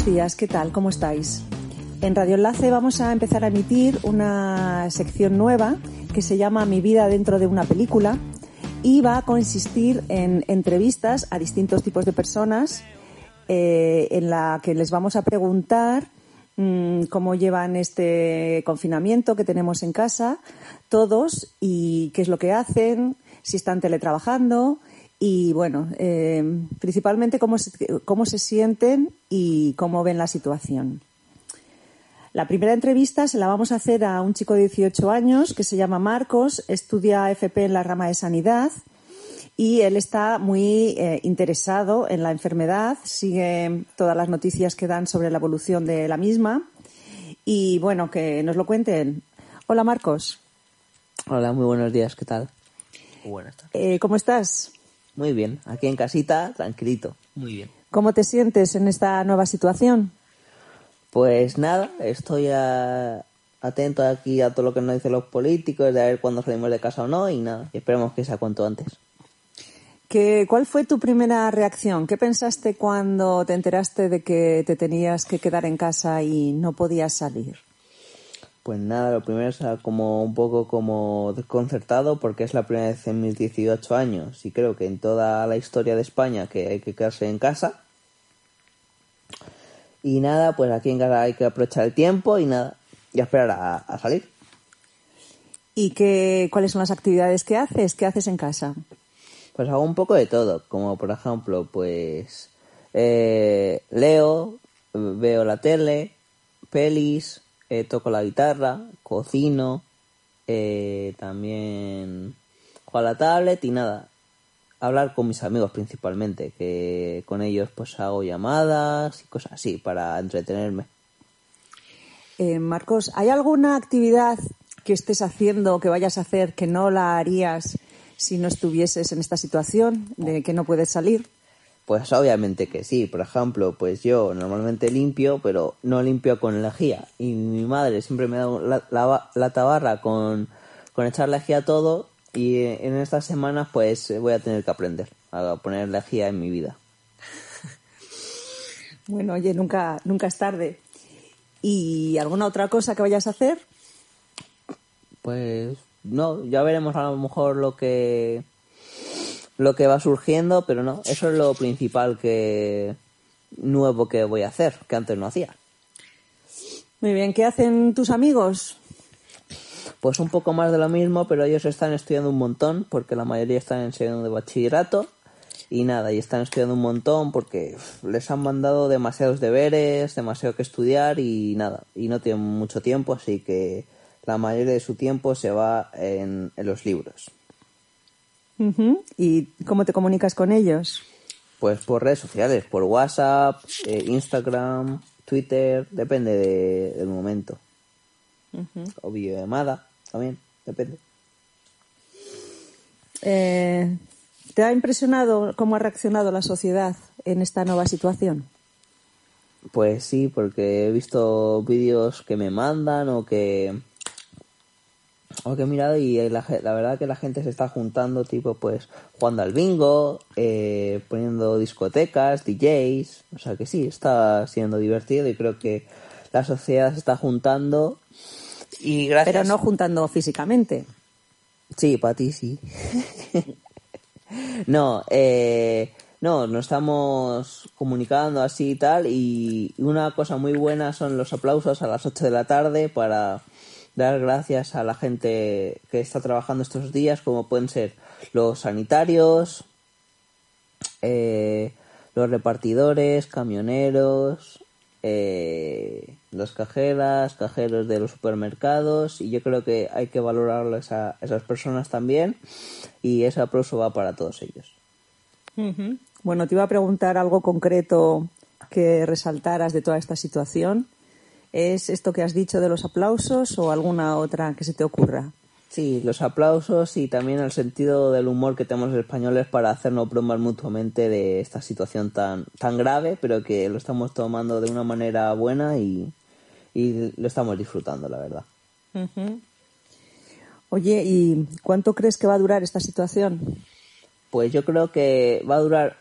Buenos días. ¿Qué tal? ¿Cómo estáis? En Radio Enlace vamos a empezar a emitir una sección nueva que se llama Mi vida dentro de una película y va a consistir en entrevistas a distintos tipos de personas eh, en la que les vamos a preguntar mm, cómo llevan este confinamiento que tenemos en casa todos y qué es lo que hacen, si están teletrabajando y bueno, eh, principalmente cómo se, cómo se sienten y cómo ven la situación. La primera entrevista se la vamos a hacer a un chico de 18 años que se llama Marcos, estudia FP en la rama de sanidad y él está muy eh, interesado en la enfermedad, sigue todas las noticias que dan sobre la evolución de la misma y bueno, que nos lo cuente él. Hola Marcos. Hola, muy buenos días, ¿qué tal? Buenas tardes. Eh, ¿Cómo estás? Muy bien, aquí en casita, tranquilito. Muy bien. ¿Cómo te sientes en esta nueva situación? Pues nada, estoy a- atento aquí a todo lo que nos dicen los políticos, de a ver cuándo salimos de casa o no, y nada, y esperemos que sea cuanto antes. ¿Qué, ¿Cuál fue tu primera reacción? ¿Qué pensaste cuando te enteraste de que te tenías que quedar en casa y no podías salir? Pues nada, lo primero es como un poco como desconcertado porque es la primera vez en mis 18 años y creo que en toda la historia de España que hay que quedarse en casa. Y nada, pues aquí en casa hay que aprovechar el tiempo y nada, y esperar a, a salir. ¿Y qué, cuáles son las actividades que haces? ¿Qué haces en casa? Pues hago un poco de todo, como por ejemplo, pues eh, leo, veo la tele, pelis, eh, toco la guitarra, cocino, eh, también juego a la tablet y nada, hablar con mis amigos principalmente, que con ellos pues hago llamadas y cosas así para entretenerme. Eh, Marcos, ¿hay alguna actividad que estés haciendo o que vayas a hacer que no la harías si no estuvieses en esta situación de que no puedes salir? Pues obviamente que sí. Por ejemplo, pues yo normalmente limpio, pero no limpio con lejía. Y mi madre siempre me da la, la, la tabarra con, con echar lejía a todo. Y en estas semanas pues voy a tener que aprender a poner lejía en mi vida. Bueno, oye, nunca, nunca es tarde. ¿Y alguna otra cosa que vayas a hacer? Pues no, ya veremos a lo mejor lo que lo que va surgiendo, pero no, eso es lo principal que nuevo que voy a hacer, que antes no hacía. Muy bien, ¿qué hacen tus amigos? Pues un poco más de lo mismo, pero ellos están estudiando un montón, porque la mayoría están en segundo de bachillerato, y nada, y están estudiando un montón porque les han mandado demasiados deberes, demasiado que estudiar y nada, y no tienen mucho tiempo, así que la mayoría de su tiempo se va en, en los libros. ¿Y cómo te comunicas con ellos? Pues por redes sociales, por WhatsApp, eh, Instagram, Twitter, depende de- del momento. O videollamada, también, depende. Eh, ¿Te ha impresionado cómo ha reaccionado la sociedad en esta nueva situación? Pues sí, porque he visto vídeos que me mandan o que o que he mirado y la, la verdad que la gente se está juntando tipo pues jugando al bingo, eh, poniendo discotecas, DJs, o sea que sí, está siendo divertido y creo que la sociedad se está juntando y gracias Pero no juntando físicamente. Sí, para ti sí. no, eh, no, nos estamos comunicando así y tal. Y una cosa muy buena son los aplausos a las 8 de la tarde para dar gracias a la gente que está trabajando estos días, como pueden ser los sanitarios, eh, los repartidores, camioneros, eh, las cajeras, cajeros de los supermercados y yo creo que hay que valorarles a esas personas también y ese aplauso va para todos ellos. Bueno, te iba a preguntar algo concreto que resaltaras de toda esta situación. ¿Es esto que has dicho de los aplausos o alguna otra que se te ocurra? Sí, los aplausos y también el sentido del humor que tenemos los españoles para hacernos bromas mutuamente de esta situación tan, tan grave, pero que lo estamos tomando de una manera buena y, y lo estamos disfrutando, la verdad. Oye, ¿y cuánto crees que va a durar esta situación? Pues yo creo que va a durar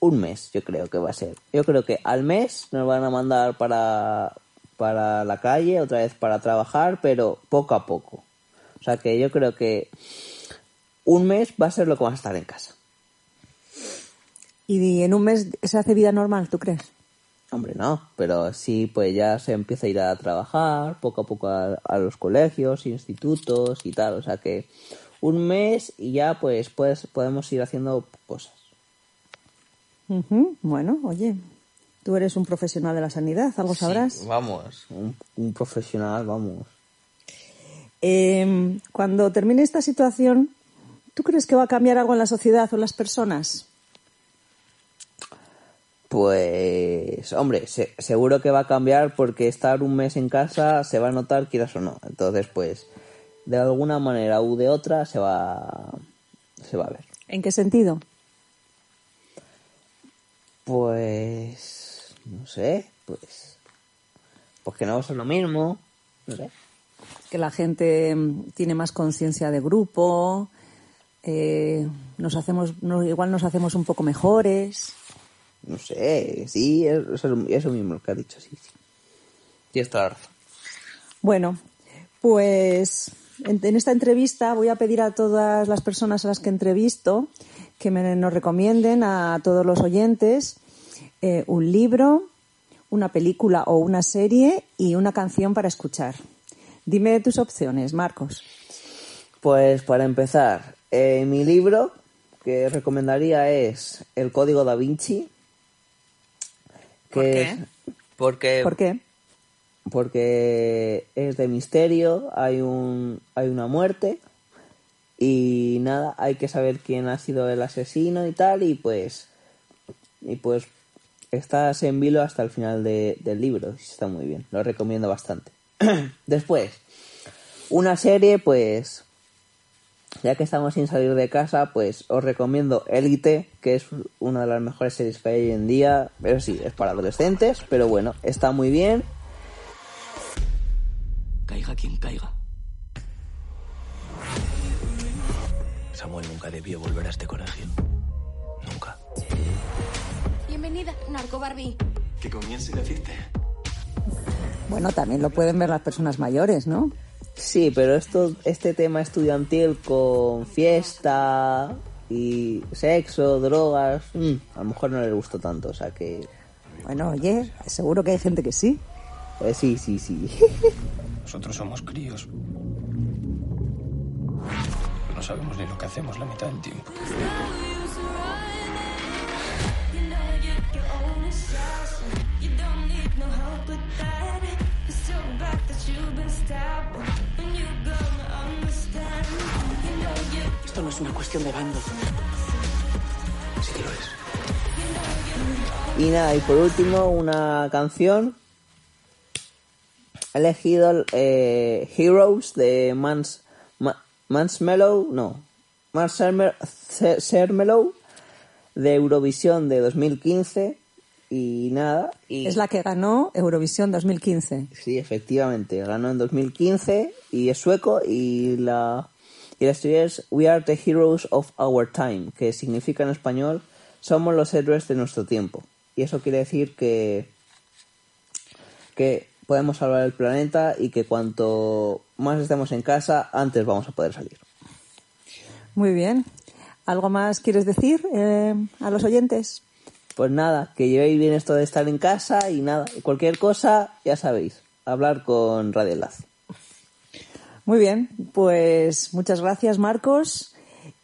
un mes, yo creo que va a ser. Yo creo que al mes nos van a mandar para, para la calle, otra vez para trabajar, pero poco a poco. O sea que yo creo que un mes va a ser lo que va a estar en casa. ¿Y en un mes se hace vida normal, tú crees? Hombre, no, pero sí, pues ya se empieza a ir a trabajar poco a poco a, los colegios, institutos y tal. O sea que un mes y ya pues, pues podemos ir haciendo cosas. Bueno, oye, tú eres un profesional de la sanidad, ¿algo sabrás? vamos, un profesional, vamos. Eh, cuando termine esta situación, ¿tú crees que va a cambiar algo en la sociedad o en las personas? Pues, hombre, seguro que va a cambiar porque estar un mes en casa se va a notar, quieras o no. Entonces, pues, de alguna manera u de otra se va, se va a ver. ¿En qué sentido? Pues, no sé, pues, pues que no ser lo mismo, no sé que la gente mm, tiene más conciencia de grupo, eh, nos hacemos, igual nos hacemos un poco mejores. No sé, sí, eso, eso mismo lo que ha dicho, sí, sí. La razón. Bueno, pues en, esta entrevista voy a pedir a todas las personas a las que entrevisto que me, nos recomienden a todos los oyentes eh, un libro, una película o una serie y una canción para escuchar. Dime tus opciones, Marcos. Pues para empezar, eh, mi libro que recomendaría es El Código da Vinci. ¿Por qué? porque, ¿Por qué? Porque es de misterio, hay, un, hay una muerte y nada, hay que saber quién ha sido el asesino y tal y pues y pues estás en vilo hasta el final del libro, está muy bien, lo recomiendo bastante. Después, una serie, pues, ya que estamos sin salir de casa, pues os recomiendo Elite, que es una de las mejores series que hay hoy en día. Pero sí, es para adolescentes, pero bueno, está muy bien. Caiga quien caiga. Samuel nunca debió volver a este colegio. Nunca. Bienvenida, Narco Barbie. Que comience la fiesta. Bueno, también lo pueden ver las personas mayores, ¿no? Sí, pero esto, este tema estudiantil con fiesta y sexo, drogas, mm, a lo mejor no le gustó tanto, o sea que... Bueno, oye, seguro que hay gente que sí. Eh, sí, sí, sí. Nosotros somos críos. No sabemos ni lo que hacemos la mitad del tiempo. Esto no es una cuestión de bando. Sí que lo es. Y nada, y por último, una canción. He elegido eh, Heroes de Mans, Mans Mellow, no, Mans Sermellow de Eurovisión de 2015 y nada. Y... Es la que ganó Eurovisión 2015. Sí, efectivamente, ganó en 2015 y es sueco y la, y la historia es We are the heroes of our time, que significa en español somos los héroes de nuestro tiempo. Y eso quiere decir que, que podemos salvar el planeta y que cuanto más estemos en casa, antes vamos a poder salir. Muy bien. ¿Algo más quieres decir eh, a los oyentes? Pues nada, que llevéis bien esto de estar en casa y nada, cualquier cosa, ya sabéis, hablar con Radio Enlace. Muy bien, pues muchas gracias Marcos.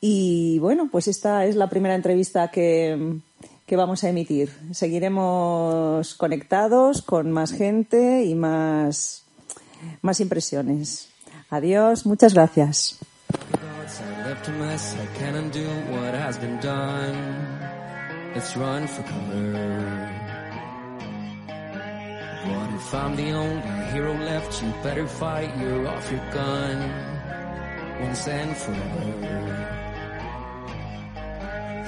Y bueno, pues esta es la primera entrevista que, que vamos a emitir. Seguiremos conectados con más gente y más, más impresiones. Adiós, muchas gracias. Left. I can't undo what has been done. Let's run for cover. What if I'm the only hero left? You better fight. You're off your gun once and forever.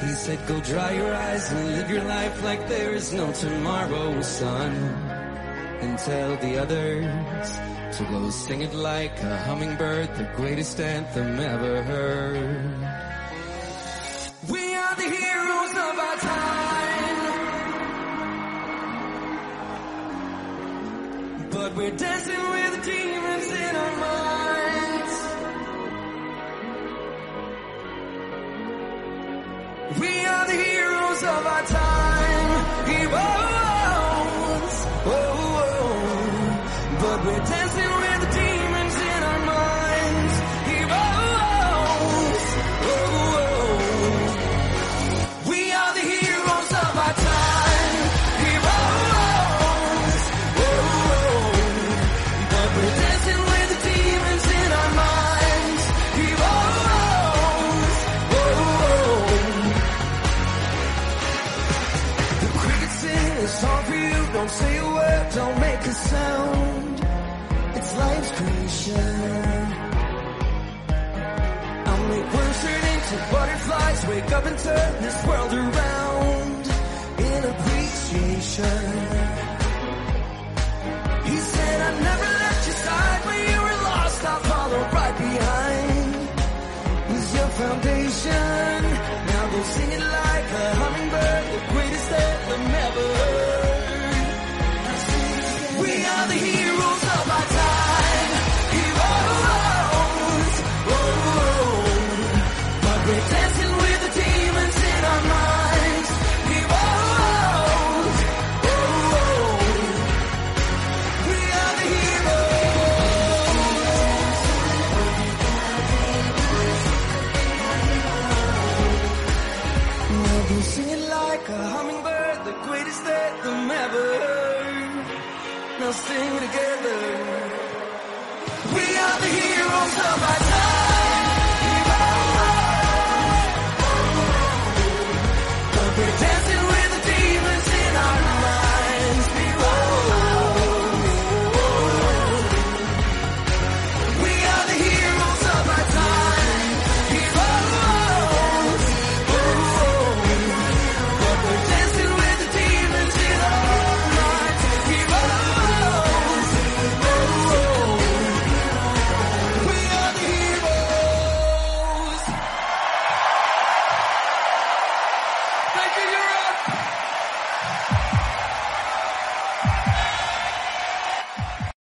He said, go dry your eyes and live your life like there is no tomorrow, son. And tell the others to go sing it like a hummingbird, the greatest anthem ever heard. We are the heroes of our time. But we're dancing with demons in our minds. We are the heroes of our time. Butterflies. Wake up and turn this world around in appreciation. He said, I never the greatest anthem ever. Now sing together. We are the heroes of our time.